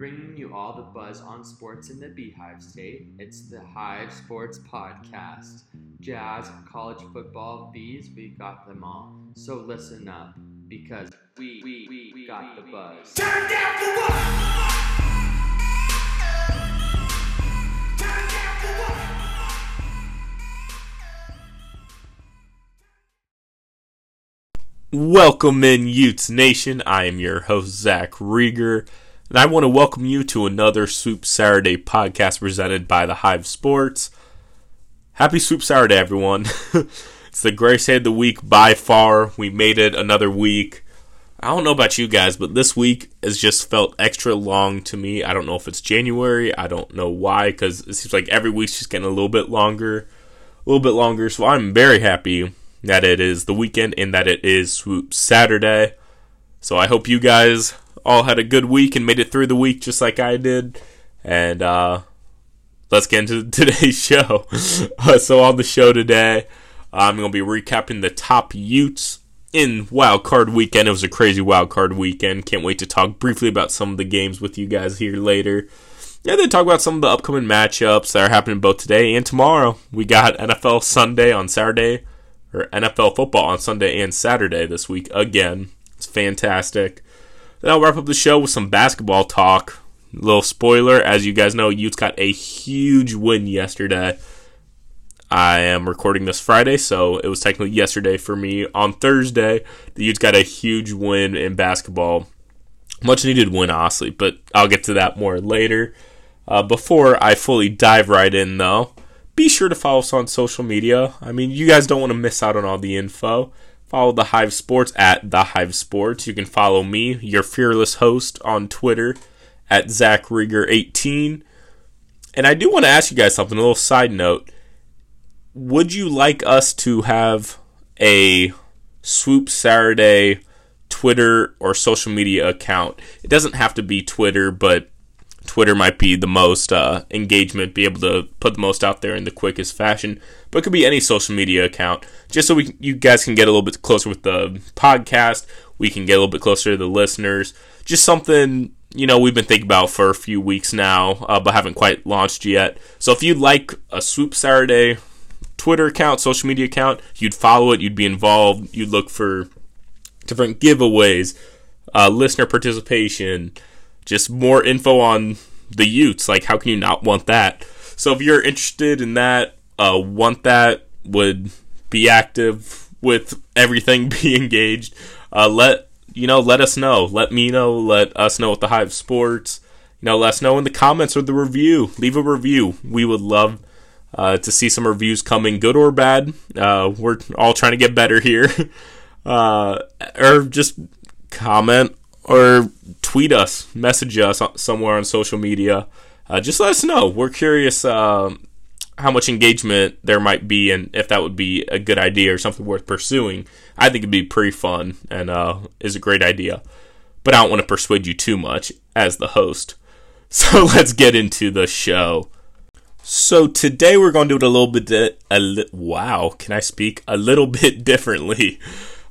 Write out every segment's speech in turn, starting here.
bringing you all the buzz on sports in the Beehive State. It's the Hive Sports Podcast. Jazz, college football, bees, we got them all. So listen up, because we, we, we, we got the buzz. Turn down for what? Turn down for what? Welcome in, Utes Nation. I am your host, Zach Reger, and I want to welcome you to another Swoop Saturday podcast presented by the Hive Sports. Happy Swoop Saturday, everyone. it's the greatest day of the week by far. We made it another week. I don't know about you guys, but this week has just felt extra long to me. I don't know if it's January. I don't know why, because it seems like every week's just getting a little bit longer, a little bit longer. So I'm very happy that it is the weekend and that it is Swoop Saturday. So I hope you guys all had a good week and made it through the week just like I did. And uh, let's get into today's show. Uh, so on the show today, I'm going to be recapping the top Utes in Wild Card Weekend. It was a crazy Wild Card Weekend. Can't wait to talk briefly about some of the games with you guys here later. And then talk about some of the upcoming matchups that are happening both today and tomorrow. We got NFL Sunday on Saturday, or NFL football on Sunday and Saturday this week again. It's fantastic. Then I'll wrap up the show with some basketball talk. Little spoiler, as you guys know, Utes got a huge win yesterday. I am recording this Friday, so it was technically yesterday for me. On Thursday, the Utes got a huge win in basketball. Much needed win, honestly, but I'll get to that more later. Uh, before I fully dive right in, though, be sure to follow us on social media. I mean, you guys don't want to miss out on all the info. Follow the Hive Sports at the Hive Sports. You can follow me, your fearless host, on Twitter at Zach Reger18. And I do want to ask you guys something, a little side note. Would you like us to have a Swoop Saturday Twitter or social media account? It doesn't have to be Twitter, but Twitter might be the most uh, engagement, be able to put the most out there in the quickest fashion. But it could be any social media account, just so we you guys can get a little bit closer with the podcast. We can get a little bit closer to the listeners. Just something you know we've been thinking about for a few weeks now, uh, but haven't quite launched yet. So if you'd like a Swoop Saturday Twitter account, social media account, you'd follow it, you'd be involved, you'd look for different giveaways, uh, listener participation, just more info on the Utes. Like, how can you not want that? So, if you're interested in that, uh, want that, would be active with everything, be engaged, uh, let you know, let us know. Let me know. Let us know at the Hive Sports. You know, let us know in the comments or the review. Leave a review. We would love uh, to see some reviews coming, good or bad. Uh, we're all trying to get better here. uh, or just comment or tweet us, message us somewhere on social media. Uh, just let us know. We're curious uh, how much engagement there might be and if that would be a good idea or something worth pursuing. I think it'd be pretty fun and uh, is a great idea. But I don't want to persuade you too much as the host. So let's get into the show. So today we're going to do it a little bit. Di- a li- wow, can I speak a little bit differently?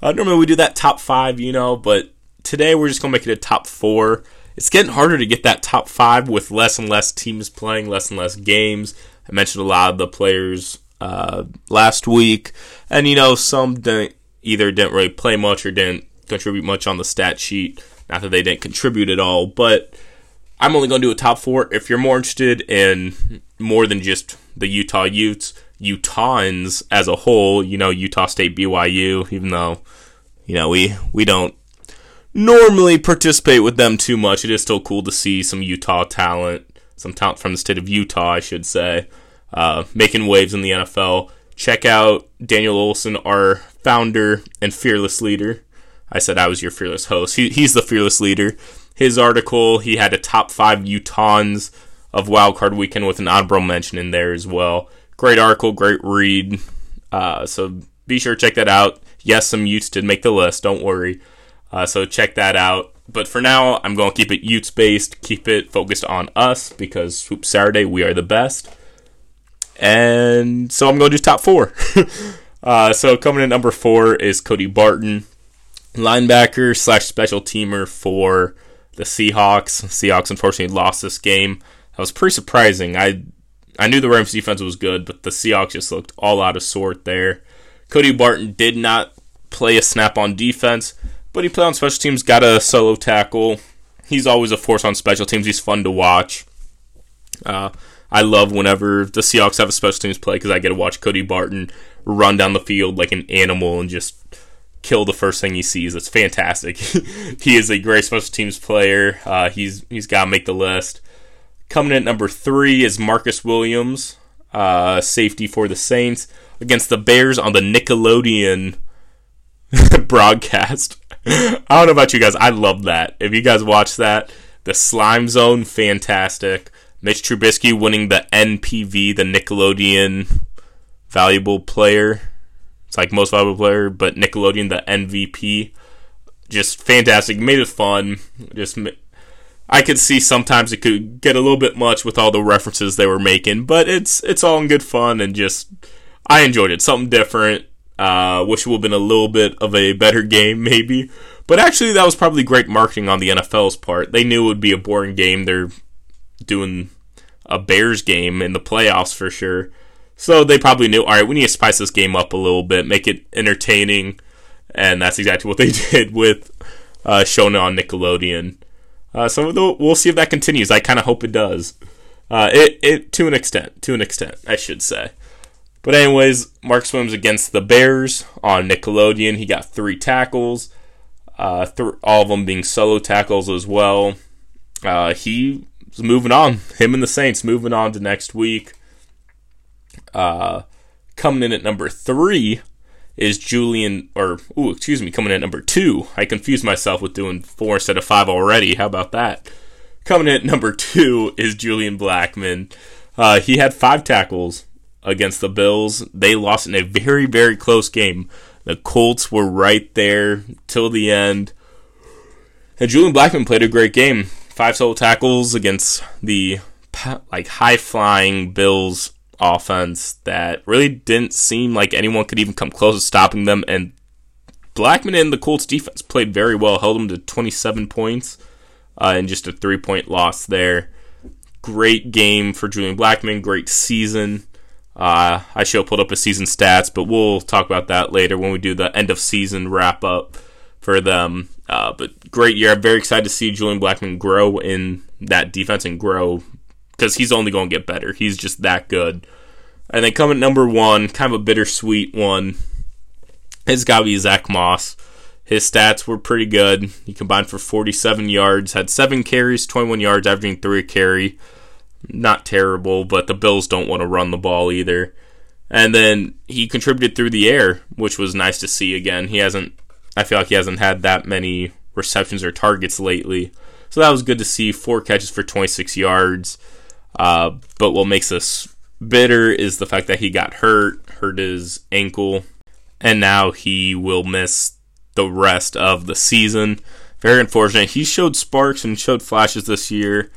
Uh, normally we do that top five, you know, but today we're just going to make it a top four. It's getting harder to get that top five with less and less teams playing, less and less games. I mentioned a lot of the players uh, last week, and you know some didn't either didn't really play much or didn't contribute much on the stat sheet. Not that they didn't contribute at all, but I'm only going to do a top four. If you're more interested in more than just the Utah Utes, Utahns as a whole, you know, Utah State, BYU, even though, you know, we, we don't normally participate with them too much, it is still cool to see some Utah talent, some talent from the state of Utah, I should say, uh, making waves in the NFL. Check out Daniel Olson, our founder and fearless leader. I said I was your fearless host. He, he's the fearless leader his article, he had a top five Utahns of Wildcard Weekend with an honorable mention in there as well. Great article, great read. Uh, so be sure to check that out. Yes, some Utes did make the list. Don't worry. Uh, so check that out. But for now, I'm going to keep it Utes based, keep it focused on us because Swoop Saturday, we are the best. And so I'm going to do top four. uh, so coming in number four is Cody Barton, linebacker slash special teamer for the Seahawks. Seahawks unfortunately lost this game. That was pretty surprising. I I knew the Rams defense was good, but the Seahawks just looked all out of sort there. Cody Barton did not play a snap on defense, but he played on special teams, got a solo tackle. He's always a force on special teams. He's fun to watch. Uh, I love whenever the Seahawks have a special teams play because I get to watch Cody Barton run down the field like an animal and just kill the first thing he sees. It's fantastic. he is a great special teams player. Uh, he's he's got to make the list. Coming in at number three is Marcus Williams, uh, safety for the Saints against the Bears on the Nickelodeon broadcast. I don't know about you guys. I love that. If you guys watch that, the Slime Zone, fantastic. Mitch Trubisky winning the NVP, the Nickelodeon Valuable Player. It's like most valuable player, but Nickelodeon, the MVP. Just fantastic. Made it fun. Just I could see sometimes it could get a little bit much with all the references they were making, but it's it's all in good fun and just I enjoyed it. Something different. Uh, wish it would have been a little bit of a better game, maybe. But actually, that was probably great marketing on the NFL's part. They knew it would be a boring game. They're doing a Bears game in the playoffs for sure. So they probably knew, all right, we need to spice this game up a little bit, make it entertaining. And that's exactly what they did with uh, it on Nickelodeon. Uh, so we'll see if that continues. I kind of hope it does. Uh, it, it to an extent, to an extent, I should say. But anyways, Marcus Williams against the Bears on Nickelodeon. He got three tackles, uh, th- all of them being solo tackles as well. Uh, he's moving on. Him and the Saints moving on to next week. Uh, coming in at number three is Julian, or ooh, excuse me, coming in at number two. I confused myself with doing four instead of five already. How about that? Coming in at number two is Julian Blackmon. Uh, he had five tackles against the Bills. They lost in a very, very close game. The Colts were right there till the end. And Julian Blackmon played a great game. Five solo tackles against the like high flying Bills offense that really didn't seem like anyone could even come close to stopping them. And Blackmon and the Colts defense played very well, held them to 27 points uh, and just a three point loss there. Great game for Julian Blackmon, great season. Uh, I should have pulled up his season stats, but we'll talk about that later when we do the end of season wrap up for them. Uh, but great year. I'm very excited to see Julian Blackmon grow in that defense and grow because he's only going to get better. He's just that good. And then coming number one, kind of a bittersweet one, it's got to be Zach Moss. His stats were pretty good. He combined for 47 yards, had seven carries, 21 yards, averaging three a carry not terrible, but the Bills don't want to run the ball either. And then he contributed through the air, which was nice to see again. He hasn't, I feel like he hasn't had that many receptions or targets lately. So that was good to see. Four catches for 26 yards. Uh, but what makes us bitter is the fact that he got hurt, hurt his ankle, and now he will miss the rest of the season. Very unfortunate. He showed sparks and showed flashes this year.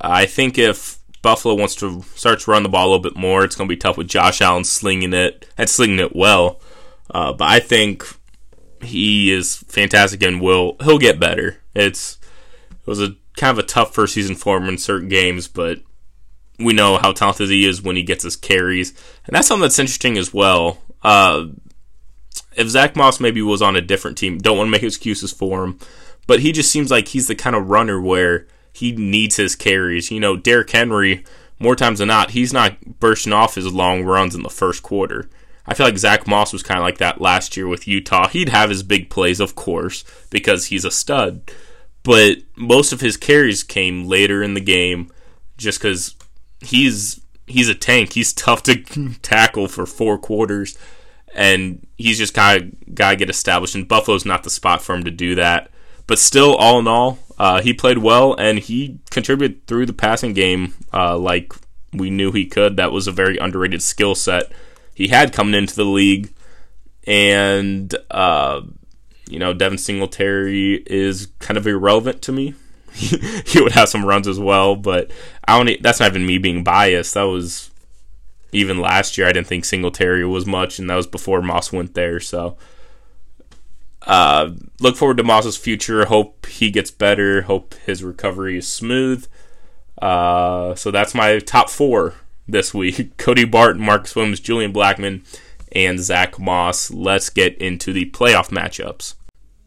I think if Buffalo wants to start to run the ball a little bit more. It's going to be tough with Josh Allen slinging it and slinging it well. Uh, but I think he is fantastic and will he'll get better. It's it was a kind of a tough first season for him in certain games, but we know how talented he is when he gets his carries, and that's something that's interesting as well. Uh, if Zach Moss maybe was on a different team, don't want to make excuses for him, but he just seems like he's the kind of runner where he needs his carries. You know, Derrick Henry, more times than not, he's not bursting off his long runs in the first quarter. I feel like Zach Moss was kind of like that last year with Utah. He'd have his big plays, of course, because he's a stud. But most of his carries came later in the game just because he's he's a tank. He's tough to tackle for four quarters, and he's just kind of to get established. And Buffalo's not the spot for him to do that. But still, all in all, uh, he played well and he contributed through the passing game uh, like we knew he could. That was a very underrated skill set he had coming into the league. And, uh, you know, Devin Singletary is kind of irrelevant to me. he would have some runs as well, but I don't. That's not even me being biased. That was even last year. I didn't think Singletary was much, and that was before Moss went there. So uh, look forward to Moss's future. Hope he gets better. Hope his recovery is smooth. Uh, so that's my top four this week: Cody Barton, Marcus Williams, Julian Blackmon, and Zach Moss. Let's get into the playoff matchups.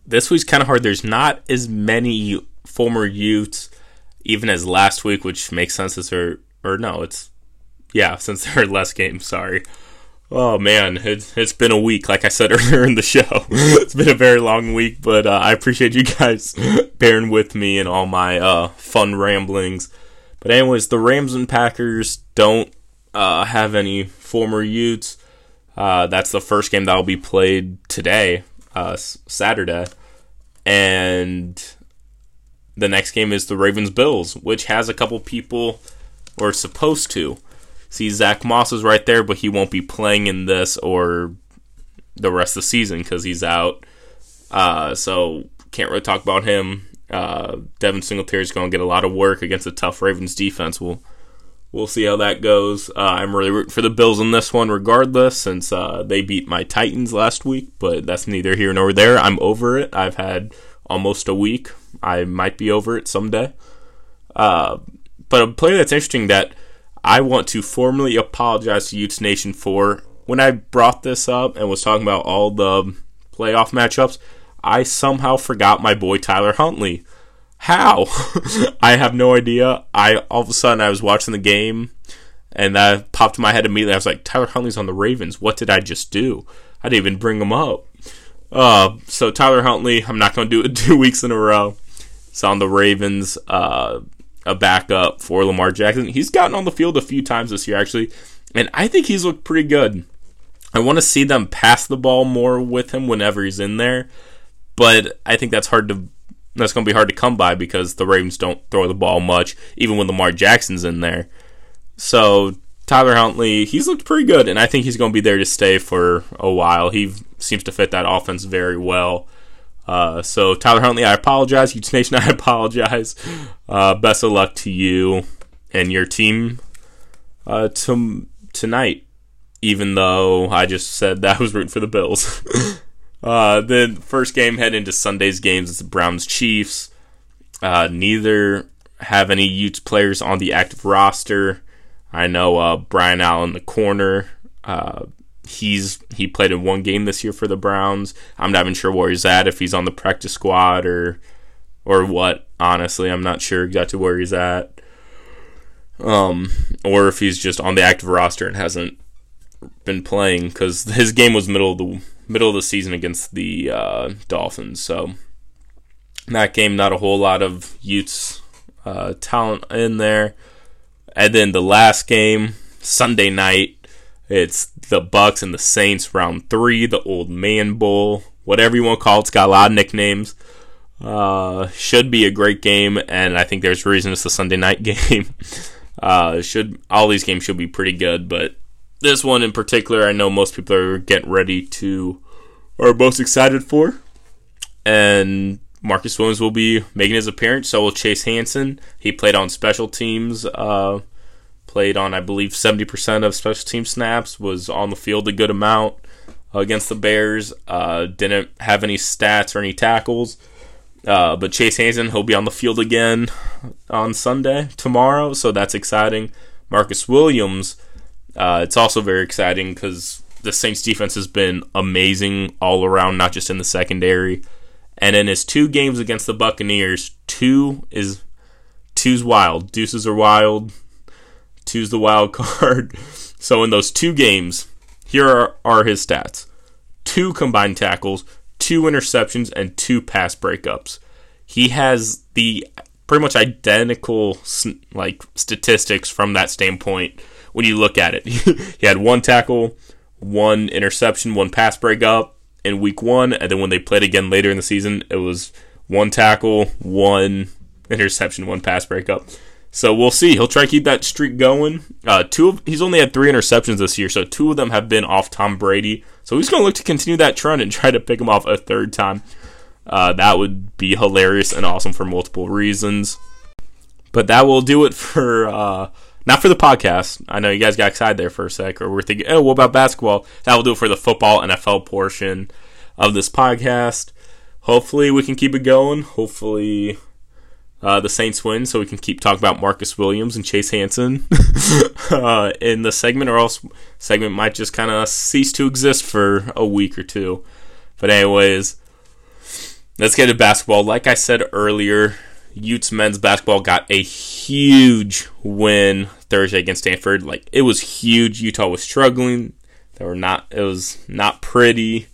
This week's kind of hard. There's not as many former Utes, even as last week, which makes sense. As there, or no, it's yeah, since there are less games. Sorry. Oh man, it's, it's been a week, like I said earlier in the show. it's been a very long week, but uh, I appreciate you guys bearing with me and all my uh, fun ramblings. But anyways, the Rams and Packers don't uh, have any former Utes. Uh, that's the first game that will be played today, uh, Saturday, and the next game is the Ravens Bills, which has a couple people, or supposed to See, Zach Moss is right there, but he won't be playing in this or the rest of the season because he's out. Uh, so can't really talk about him. Uh, Devin Singletary is going to get a lot of work against a tough Ravens defense. We'll we'll see how that goes. Uh, I'm really rooting for the Bills in this one, regardless, since uh, they beat my Titans last week. But that's neither here nor there. I'm over it. I've had almost a week. I might be over it someday. Uh, but a player that's interesting that I want to formally apologize to Utes Nation for when I brought this up and was talking about all the playoff matchups. I somehow forgot my boy Tyler Huntley. How? I have no idea. I all of a sudden I was watching the game and that popped in my head immediately. I was like, Tyler Huntley's on the Ravens. What did I just do? I didn't even bring him up. Uh, so Tyler Huntley, I'm not going to do it two weeks in a row. It's on the Ravens. Uh, a backup for Lamar Jackson. He's gotten on the field a few times this year, actually, and I think he's looked pretty good. I want to see them pass the ball more with him whenever he's in there, but I think that's hard to that's going to be hard to come by because the Ravens don't throw the ball much, even when Lamar Jackson's in there. So Tyler Huntley, he's looked pretty good, and I think he's going to be there to stay for a while. He seems to fit that offense very well. Uh, so Tyler Huntley, I apologize. Utes Nation, I apologize. Uh, best of luck to you and your team uh, to, tonight. Even though I just said that I was rooting for the Bills. uh, the first game head into Sunday's games is the Browns Chiefs. Uh, neither have any Utes players on the active roster. I know uh, Brian Allen, the corner, uh, he's he played in one game this year for the Browns. I'm not even sure where he's at, if he's on the practice squad or or what. Honestly, I'm not sure exactly where he's at. Um, or if he's just on the active roster and hasn't been playing because his game was middle of the middle of the season against the uh, Dolphins. So that game, not a whole lot of Utes uh, talent in there. And then the last game, Sunday night, it's the Bucks and the Saints round three, the Old Man Bowl, whatever you want to call it. It's got a lot of nicknames. Uh, should be a great game, and I think there's reason it's a Sunday night game. uh, should all these games should be pretty good, but this one in particular, I know most people are getting ready to are most excited for, and Marcus Williams will be making his appearance. So will Chase Hansen. He played on special teams. Uh, played on, I believe, 70% of special team snaps, was on the field a good amount against the Bears. Uh, didn't have any stats or any tackles. Uh, but Chase Hansen, he'll be on the field again on Sunday, tomorrow, so that's exciting. Marcus Williams, uh, it's also very exciting because the Saints defense has been amazing all around, not just in the secondary. And in his two games against the Buccaneers, two is two's wild. Deuces are wild. Two's the wild card. So in those two games, here are, are his stats: two combined tackles, two interceptions, and two pass breakups. He has the pretty much identical like statistics from that standpoint when you look at it. he had one tackle, one interception, one pass breakup in week one, and then when they played again later in the season, it was one tackle, one interception, one pass breakup. So we'll see. He'll try to keep that streak going. Uh, two of, he's only had three interceptions this year, so two of them have been off Tom Brady. So he's going to look to continue that trend and try to pick him off a third time. Uh, that would be hilarious and awesome for multiple reasons. But that will do it for uh, not for the podcast. I know you guys got excited there for a sec, or we're thinking, oh, what about basketball? That will do it for the football NFL portion of this podcast. hopefully we can keep it going. Hopefully uh, the Saints win so we can keep talking about Marcus Williams and Chase Hansen uh, in the segment, or else segment might just kind of cease to exist for a week or two. But anyways, let's get to basketball. Like I said earlier, Utes men's basketball got a huge win Thursday against Stanford. Like it was huge. Utah was struggling. They were not. It was not pretty.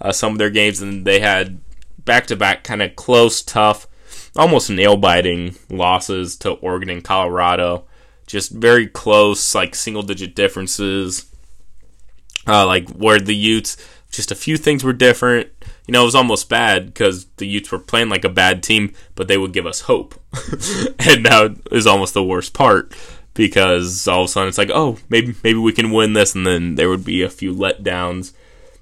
Uh, some of their games, and they had back-to-back kind of close, tough, almost nail-biting losses to Oregon and Colorado. Just very close, like single-digit differences. Uh, like where the Utes, just a few things were different. You know, it was almost bad because the Utes were playing like a bad team, but they would give us hope. and that is almost the worst part because all of a sudden it's like, oh, maybe maybe we can win this, and then there would be a few letdowns.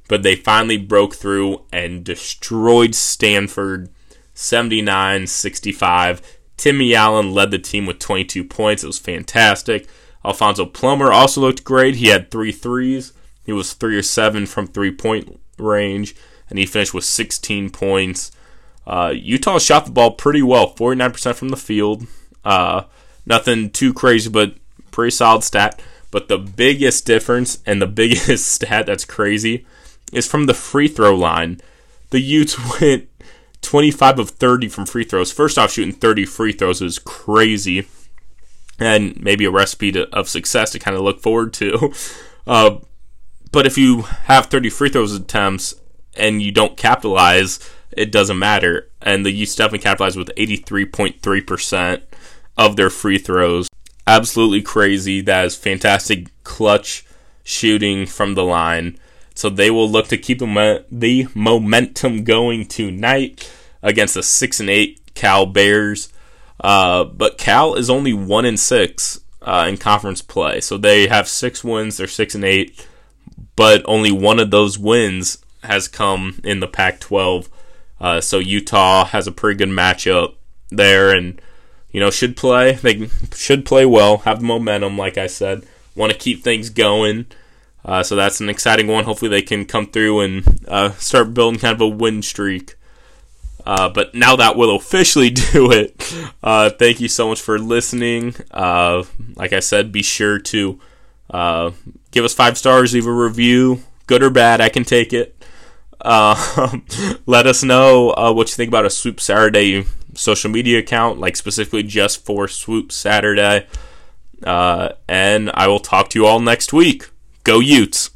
But they finally broke through and destroyed Stanford 79 65. Timmy Allen led the team with 22 points. It was fantastic. Alfonso Plummer also looked great. He had three threes. He was three or seven from three point range, and he finished with 16 points. Uh, Utah shot the ball pretty well, 49% from the field. Uh, nothing too crazy, but pretty solid stat. But the biggest difference and the biggest stat that's crazy is from the free throw line. The Utes went 25 of 30 from free throws. First off, shooting 30 free throws is crazy, and maybe a recipe to, of success to kind of look forward to. Uh, but if you have 30 free throws attempts and you don't capitalize, it doesn't matter. And the Utes definitely capitalized with 83.3% of their free throws. Absolutely crazy. That is fantastic clutch shooting from the line. So they will look to keep the momentum going tonight against the six and eight Cal Bears. Uh, but Cal is only one and six uh, in conference play, so they have six wins. They're six and eight, but only one of those wins has come in the Pac-12. Uh, so Utah has a pretty good matchup there, and you know should play. They should play well, have the momentum, like I said. Want to keep things going. Uh, so that's an exciting one. Hopefully they can come through and uh, start building kind of a win streak. Uh, but now that will officially do it. Uh, thank you so much for listening. Uh, like I said, be sure to uh, give us five stars, leave a review, good or bad. I can take it. let us know what you think about a Swoop Saturday social media account, like specifically just for Swoop Saturday. and I will talk to you all next week. Go Utes!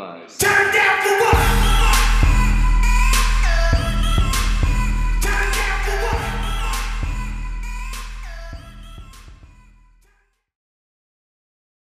Turn down